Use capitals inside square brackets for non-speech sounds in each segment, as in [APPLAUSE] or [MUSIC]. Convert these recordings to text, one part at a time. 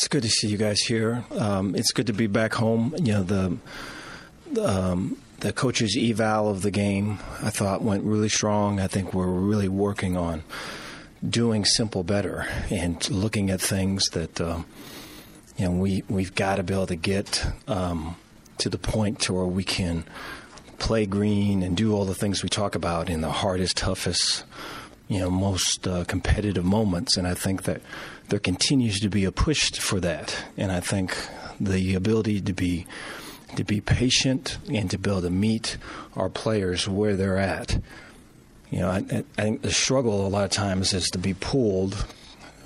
It's good to see you guys here. Um, it's good to be back home. You know the. Um, the coach's eval of the game, I thought, went really strong. I think we're really working on doing simple better and looking at things that um, you know we we've got to be able to get um, to the point to where we can play green and do all the things we talk about in the hardest, toughest, you know, most uh, competitive moments. And I think that there continues to be a push for that. And I think the ability to be to be patient and to be able to meet our players where they're at. You know, I, I think the struggle a lot of times is to be pulled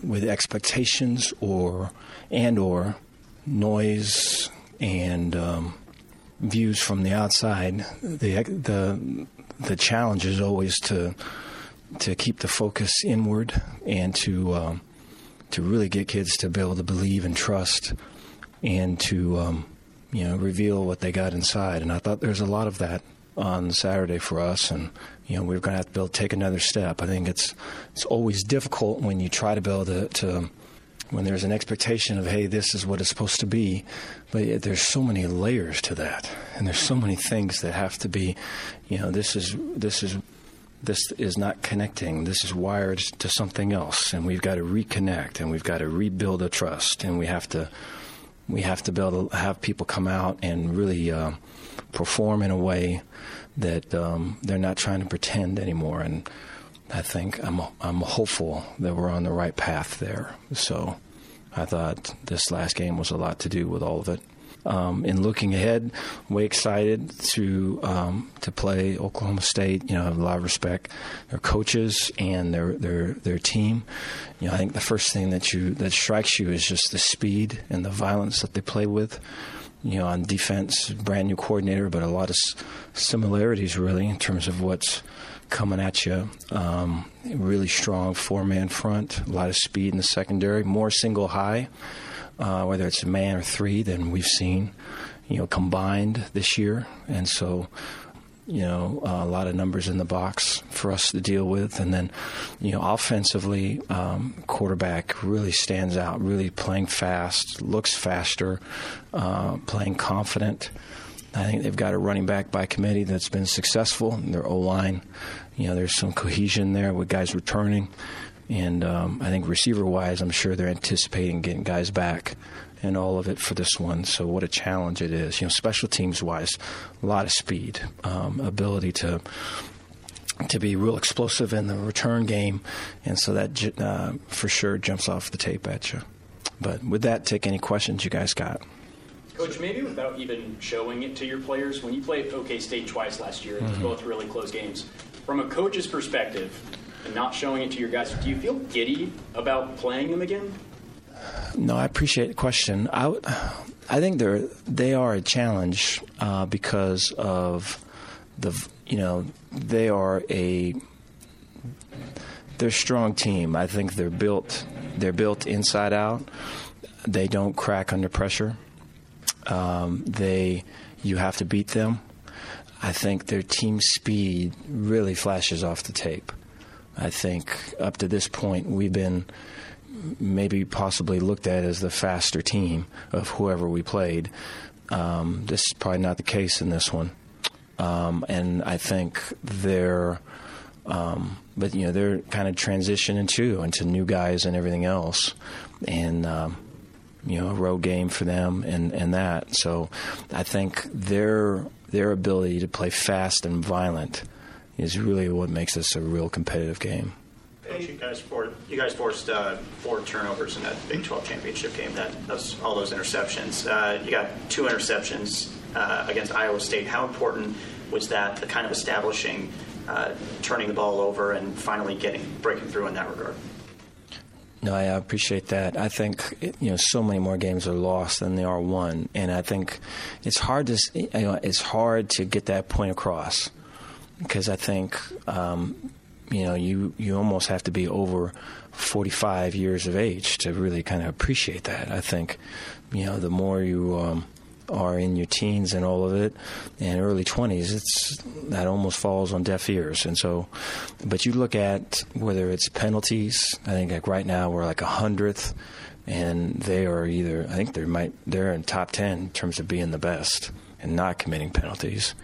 with expectations or and or noise and um, views from the outside. The the the challenge is always to to keep the focus inward and to um, to really get kids to be able to believe and trust and to um, you know reveal what they got inside. And I thought there's a lot of that on Saturday for us, and you know we're going to have to be able to take another step. I think it's it's always difficult when you try to able to, to when there's an expectation of hey this is what it's supposed to be but there's so many layers to that and there's so many things that have to be you know this is this is this is not connecting. This is wired to something else, and we've got to reconnect, and we've got to rebuild a trust, and we have to we have to be able to have people come out and really uh, perform in a way that um, they're not trying to pretend anymore. And I think I'm I'm hopeful that we're on the right path there. So I thought this last game was a lot to do with all of it um, in looking ahead, way excited to um, to play Oklahoma State. You know, I have a lot of respect their coaches and their their their team. You know, I think the first thing that you that strikes you is just the speed and the violence that they play with. You know, on defense, brand new coordinator, but a lot of similarities really in terms of what's coming at you. Um, really strong four man front, a lot of speed in the secondary, more single high uh, whether it's a man or three, than we've seen, you know, combined this year. And so, you know, a lot of numbers in the box for us to deal with. And then, you know, offensively, um, quarterback really stands out, really playing fast, looks faster, uh, playing confident. I think they've got a running back by committee that's been successful. Their O line, you know, there's some cohesion there with guys returning. And um, I think receiver wise, I'm sure they're anticipating getting guys back and all of it for this one. So what a challenge it is. You know, special teams wise, a lot of speed, um, ability to to be real explosive in the return game, and so that uh, for sure jumps off the tape at you. But with that, take any questions you guys got. Coach, maybe without even showing it to your players, when you played OK State twice last year, mm-hmm. both really close games, from a coach's perspective, and not showing it to your guys, do you feel giddy about playing them again? No, I appreciate the question. I, I think they're they are a challenge uh, because of the you know they are a they're a strong team. I think they're built they're built inside out. They don't crack under pressure. Um, they you have to beat them. I think their team speed really flashes off the tape. I think up to this point we've been maybe possibly looked at as the faster team of whoever we played. Um, this is probably not the case in this one, um, and I think they're. Um, but you know they're kind of transitioning too into new guys and everything else, and um, you know a road game for them and, and that. So I think their their ability to play fast and violent is really what makes this a real competitive game. You guys, for, you guys forced uh, four turnovers in that Big 12 championship game. That those, all those interceptions. Uh, you got two interceptions uh, against Iowa State. How important was that? The kind of establishing, uh, turning the ball over, and finally getting breaking through in that regard. No, I appreciate that. I think you know so many more games are lost than they are won, and I think it's hard to you know, it's hard to get that point across because I think um, you know you you almost have to be over 45 years of age to really kind of appreciate that. I think you know the more you um, are in your teens and all of it and early 20s it's that almost falls on deaf ears and so but you look at whether it's penalties i think like right now we're like a hundredth and they are either I think they might they're in top ten in terms of being the best and not committing penalties.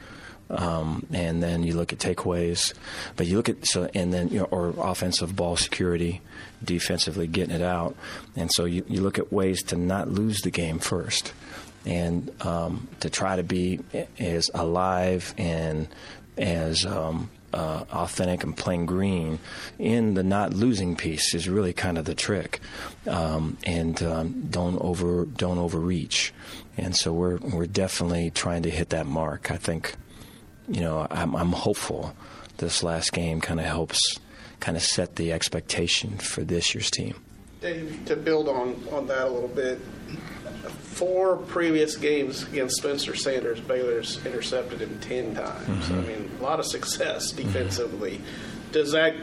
Um, and then you look at takeaways, but you look at so and then you know or offensive ball security, defensively getting it out, and so you, you look at ways to not lose the game first, and um, to try to be as alive and as um, uh, authentic and playing green in the not losing piece is really kind of the trick, um, and um, don't over don't overreach, and so we're we're definitely trying to hit that mark. I think you know, I'm, I'm hopeful this last game kind of helps kind of set the expectation for this year's team. Dave, to build on, on that a little bit, four previous games against Spencer Sanders, Baylor's intercepted him 10 times. Mm-hmm. I mean, a lot of success defensively. Mm-hmm. Does that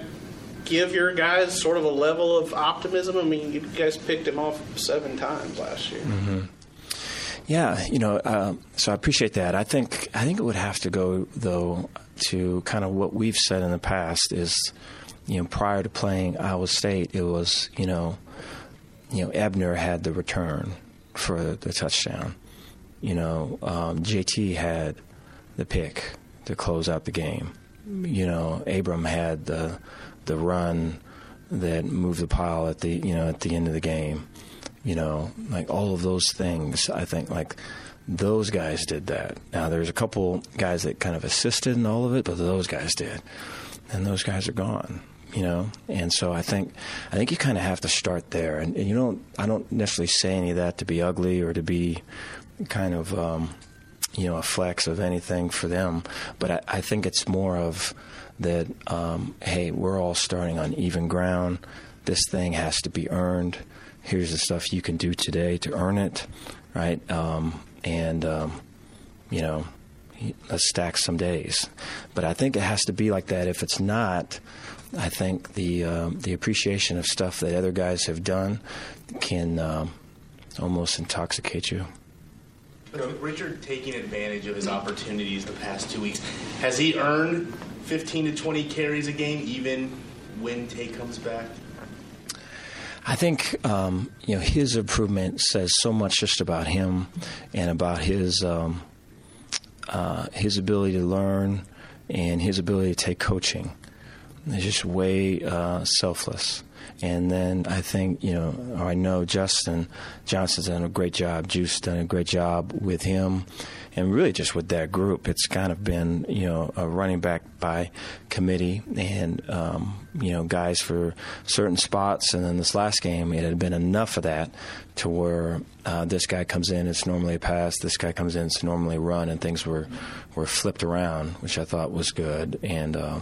give your guys sort of a level of optimism? I mean, you guys picked him off seven times last year. Mm-hmm. Yeah, you know, uh, so I appreciate that. I think I think it would have to go though to kind of what we've said in the past is, you know, prior to playing Iowa State, it was you know, you know, Ebner had the return for the touchdown. You know, um, JT had the pick to close out the game. You know, Abram had the the run that moved the pile at the you know at the end of the game you know, like all of those things. I think like those guys did that. Now there's a couple guys that kind of assisted in all of it, but those guys did, and those guys are gone. You know, and so I think I think you kind of have to start there, and, and you don't. I don't necessarily say any of that to be ugly or to be kind of um, you know a flex of anything for them, but I, I think it's more of that. Um, hey, we're all starting on even ground. This thing has to be earned here's the stuff you can do today to earn it, right? Um, and um, you know, let's stack some days. But I think it has to be like that. If it's not, I think the um, the appreciation of stuff that other guys have done can um, almost intoxicate you. Richard taking advantage of his opportunities the past two weeks, has he earned 15 to 20 carries a game even when Taye comes back? I think um, you know his improvement says so much just about him and about his um, uh, his ability to learn and his ability to take coaching. It's just way uh, selfless. And then I think, you know, I know Justin Johnson's done a great job. Juice done a great job with him and really just with that group, it's kind of been you know a running back by committee and um, you know guys for certain spots. And then this last game, it had been enough of that to where uh, this guy comes in, it's normally a pass. This guy comes in, it's normally a run, and things were were flipped around, which I thought was good. And uh,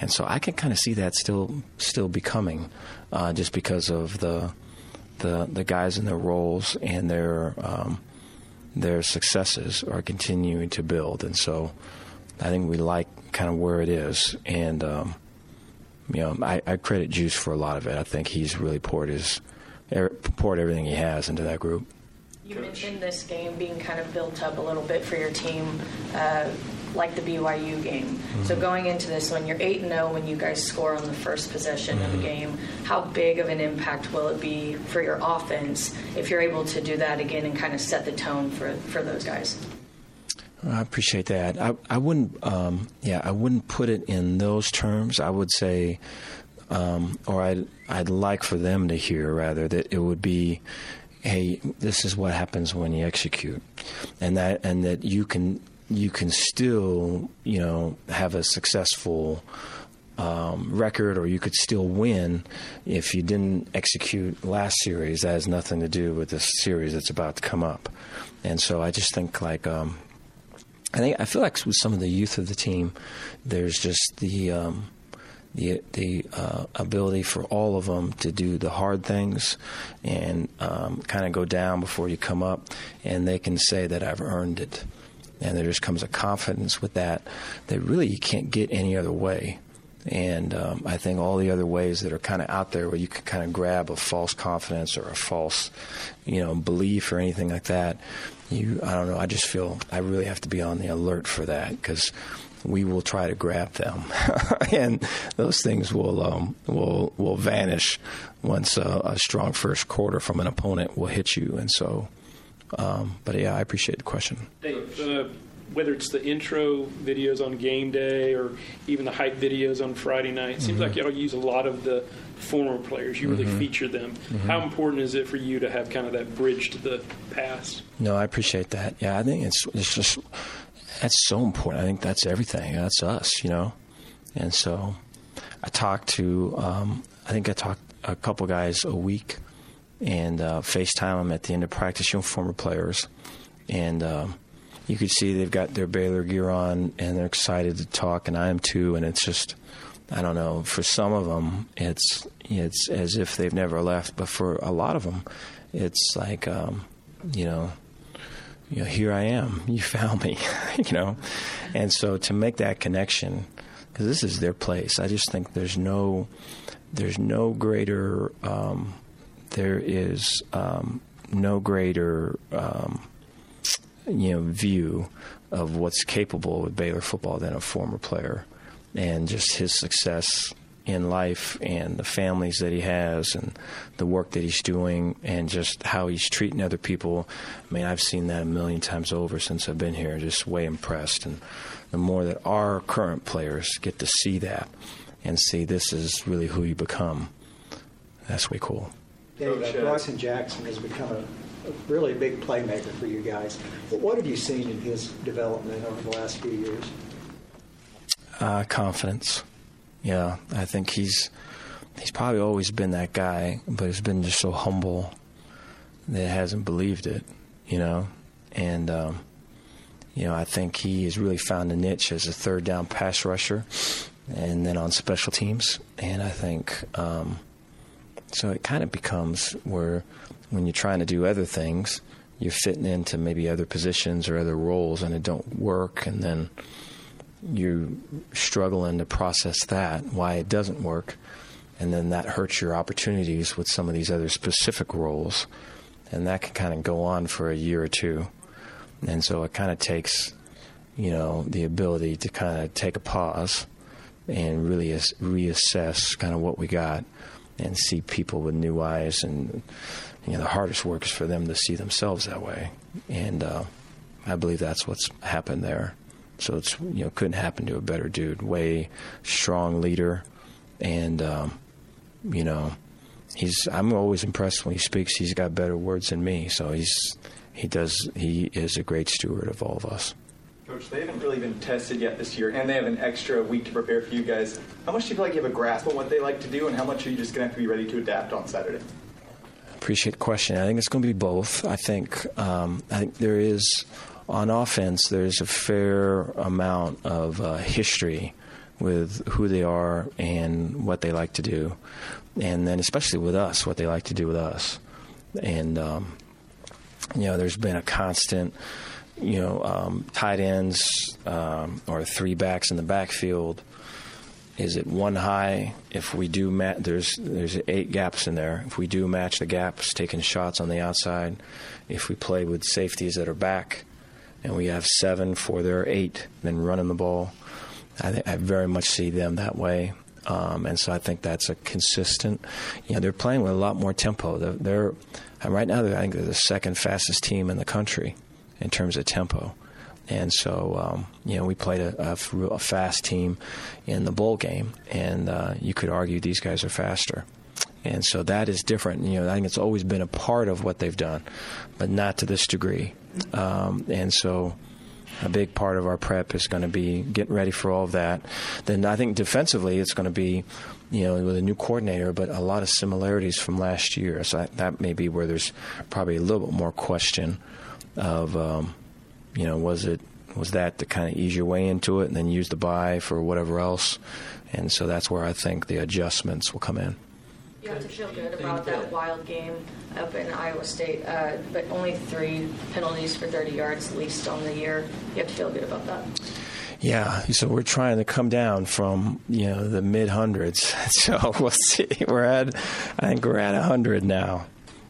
and so I can kind of see that still still becoming, uh, just because of the the the guys in their roles and their um, their successes are continuing to build. And so I think we like kind of where it is. And, um, you know, I, I, credit Juice for a lot of it. I think he's really poured his er, poured everything he has into that group. You mentioned this game being kind of built up a little bit for your team. Uh, like the BYU game. Mm-hmm. So going into this, when you're eight and zero, oh, when you guys score on the first possession mm-hmm. of the mm-hmm. game, how big of an impact will it be for your offense if you're able to do that again and kind of set the tone for for those guys? I appreciate that. I, I wouldn't, um, yeah, I wouldn't put it in those terms. I would say, um, or I'd, I'd like for them to hear rather that it would be, hey, this is what happens when you execute, and that and that you can you can still, you know, have a successful um, record, or you could still win if you didn't execute last series. That has nothing to do with this series that's about to come up. And so I just think like um, I think I feel like with some of the youth of the team, there's just the um, the the uh, ability for all of them to do the hard things and um, kind of go down before you come up, and they can say that I've earned it and there just comes a confidence with that that really you can't get any other way. And um, I think all the other ways that are kind of out there where you can kind of grab a false confidence or a false, you know, belief or anything like that, you, I don't know, I just feel I really have to be on the alert for that because we will try to grab them, [LAUGHS] and those things will um, will will vanish once a, a, strong first quarter from an opponent will hit you. And so, um, but yeah, I appreciate the question. Dave, uh, whether it's the intro videos on game day or even the hype videos on Friday night, it seems mm-hmm. like y'all use a lot of the former players. You really mm-hmm. feature them. Mm-hmm. How important is it for you to have kind of that bridge to the past? No, I appreciate that. Yeah, I think it's it's just that's so important. I think that's everything. That's us, you know. And so, I talk to um, I think I talk a couple guys a week and uh, FaceTime them at the end of practice, you know, former players, and. Um, you could see they've got their Baylor gear on and they're excited to talk, and I am too. And it's just, I don't know. For some of them, it's it's as if they've never left, but for a lot of them, it's like, um, you know, you know, here I am. You found me, [LAUGHS] you know, and so to make that connection, because this is their place. I just think there's no, there's no greater, um, there is um, no greater. Um, you know view of what's capable with Baylor football than a former player, and just his success in life and the families that he has and the work that he's doing and just how he's treating other people. I mean, I've seen that a million times over since I've been here. Just way impressed, and the more that our current players get to see that and see this is really who you become, that's way cool. Dave, uh, Bryson Jackson has become a really big playmaker for you guys. But what have you seen in his development over the last few years? Uh, confidence. Yeah, I think he's he's probably always been that guy, but he's been just so humble that hasn't believed it, you know. And um, you know, I think he has really found a niche as a third down pass rusher, and then on special teams. And I think um, so. It kind of becomes where when you're trying to do other things, you're fitting into maybe other positions or other roles and it don't work and then you're struggling to process that why it doesn't work and then that hurts your opportunities with some of these other specific roles and that can kind of go on for a year or two and so it kind of takes you know the ability to kind of take a pause and really reassess kind of what we got and see people with new eyes and you know, the hardest work is for them to see themselves that way. And uh, I believe that's what's happened there. So it's you know couldn't happen to a better dude. Way strong leader, and um, you know he's. I'm always impressed when he speaks. He's got better words than me. So he's he does he is a great steward of all of us. Coach, they haven't really been tested yet this year, and they have an extra week to prepare for you guys. How much do you feel like you have a grasp on what they like to do, and how much are you just going to have to be ready to adapt on Saturday? Appreciate the question. I think it's going to be both. I think um, I think there is on offense. There's a fair amount of uh, history with who they are and what they like to do, and then especially with us, what they like to do with us. And um, you know, there's been a constant, you know, um, tight ends um, or three backs in the backfield is it one high? If we do match, there's there's eight gaps in there. If we do match the gaps, taking shots on the outside, if we play with safeties that are back, and we have seven for their eight, then running the ball, I, th- I very much see them that way. Um, and so I think that's a consistent. You know, they're playing with a lot more tempo. They're, they're right now. They're, I think they're the second fastest team in the country in terms of tempo. And so, um, you know, we played a, a, a, fast team in the bowl game, and uh, you could argue these guys are faster. And so that is different. You know, I think it's always been a part of what they've done, but not to this degree. Um, and so, a big part of our prep is going to be getting ready for all of that. Then I think defensively, it's going to be, you know, with a new coordinator, but a lot of similarities from last year. So that, that may be where there's probably a little bit more question of. Um, you know, was it was that to kind of ease your way into it and then use the bye for whatever else? And so that's where I think the adjustments will come in. You have to feel good about that wild game up in Iowa State, uh, but only three penalties for 30 yards, at least on the year. You have to feel good about that. Yeah, so we're trying to come down from you know the mid hundreds. [LAUGHS] So we'll see. We're at, I think we're at hundred now.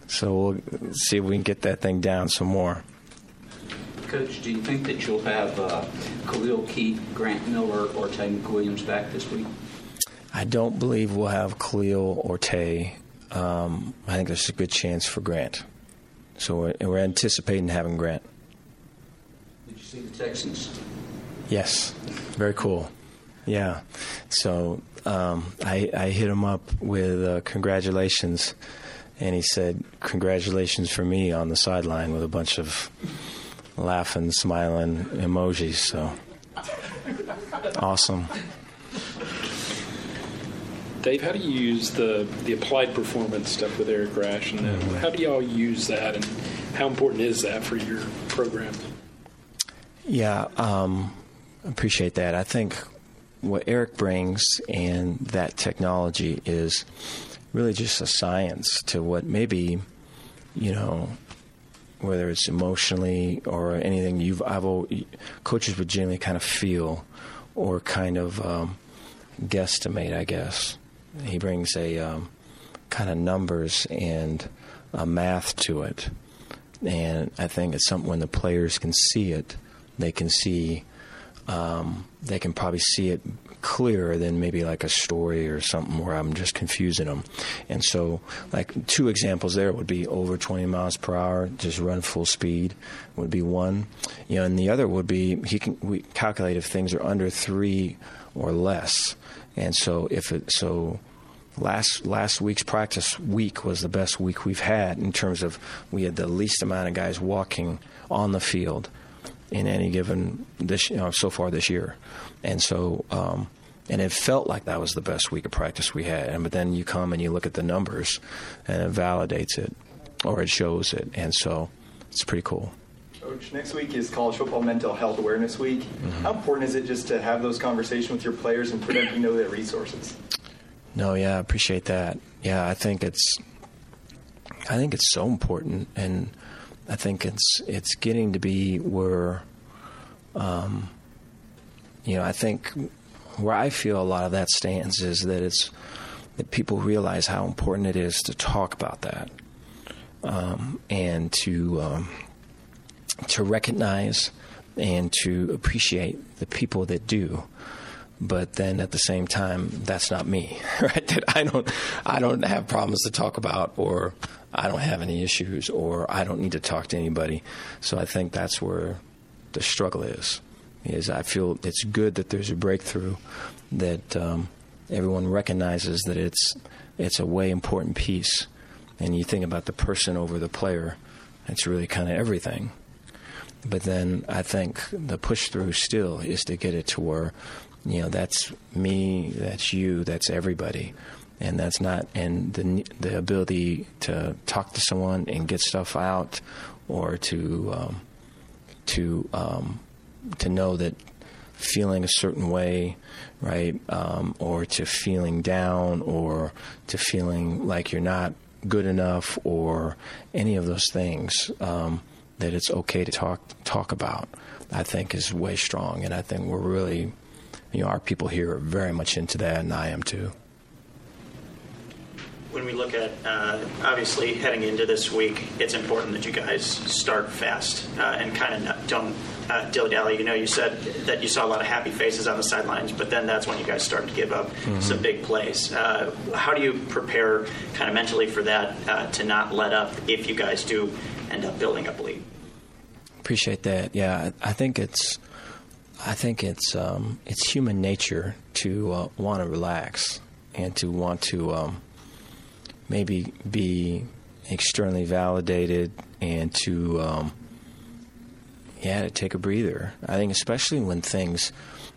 So we'll see if we can get that thing down some more. Coach, do you think that you'll have uh, Khalil Keith, Grant Miller, or Taye McWilliams back this week? I don't believe we'll have Khalil or Taye. Um, I think there's a good chance for Grant. So we're, we're anticipating having Grant. Did you see the Texans? Yes, very cool. Yeah. So um, I, I hit him up with uh, congratulations, and he said, Congratulations for me on the sideline with a bunch of laughing, smiling emojis. So awesome. Dave, how do you use the, the applied performance stuff with Eric Rash? And then how do y'all use that, and how important is that for your program? Yeah, um, appreciate that. I think what Eric brings and that technology is really just a science to what maybe, you know, whether it's emotionally or anything you've I've always, coaches would generally kind of feel or kind of um, guesstimate, I guess. He brings a um, kind of numbers and a math to it, and I think it's something when the players can see it, they can see, um, they can probably see it clearer than maybe like a story or something where I'm just confusing them. And so, like two examples there would be over 20 miles per hour, just run full speed would be one. You know, and the other would be he can we calculate if things are under three or less. And so if it so last last week's practice week was the best week we've had in terms of we had the least amount of guys walking on the field in any given this you know so far this year, and so um, and it felt like that was the best week of practice we had. And but then you come and you look at the numbers, and it validates it or it shows it, and so it's pretty cool. Coach, next week is College Football Mental Health Awareness Week. Mm-hmm. How important is it just to have those conversations with your players and for them to know their resources? No, yeah, I appreciate that. Yeah, I think it's, I think it's so important, and I think it's it's getting to be where, um, you know, I think where I feel a lot of that stands is that it's that people realize how important it is to talk about that, um, and to um, to recognize and to appreciate the people that do but then at the same time that's not me [LAUGHS] right? That i don't i don't have problems to talk about or i don't have any issues or i don't need to talk to anybody. So i think that's where the struggle is is i feel it's good that there's a breakthrough that um, everyone recognizes that it's it's a way important piece. And you think about the person over the player it's really kind of everything. But then I think the push through still is to get it to where you know that's me that's you that's everybody. And that's not and the the ability to talk to someone and get stuff out or to um, to um, to know that feeling a certain way right um, or to feeling down or to feeling like you're not good enough or any of those things um, that it's okay to talk talk about I think is way strong. And I think we're really you know, our people here are very much into that, and I am too. When we look at, uh, obviously, heading into this week, it's important that you guys start fast uh, and kind of don't uh, dilly dally. You know, you said that you saw a lot of happy faces on the sidelines, but then that's when you guys started to give up mm-hmm. some big plays. Uh, how do you prepare kind of mentally for that uh, to not let up if you guys do end up building up a lead? Appreciate that. Yeah, I think it's I think it's um, it's human nature to uh, want to relax and to want to um, maybe be externally validated and to um, yeah to take a breather. I think especially when things,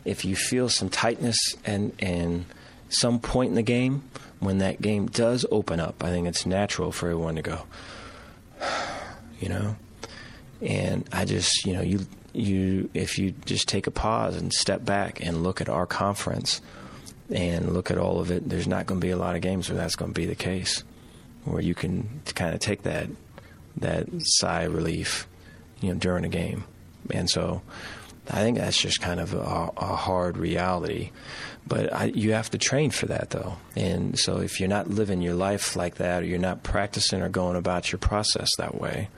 if you feel some tightness and and some point in the game when that game does open up, I think it's natural for everyone to go, [SIGHS] you know. And I just, you know, you you if you just take a pause and step back and look at our conference and look at all of it, there's not going to be a lot of games where that's going to be the case, where you can kind of take that that sigh relief, you know, during a game. And so, I think that's just kind of a, a hard reality. But I, you have to train for that, though. And so if you're not living your life like that, or you're not practicing or going about your process that way,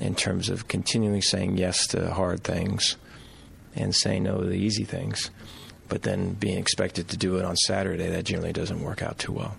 in terms of continually saying yes to hard things and saying no to the easy things, but then being expected to do it on Saturday, that generally doesn't work out too well.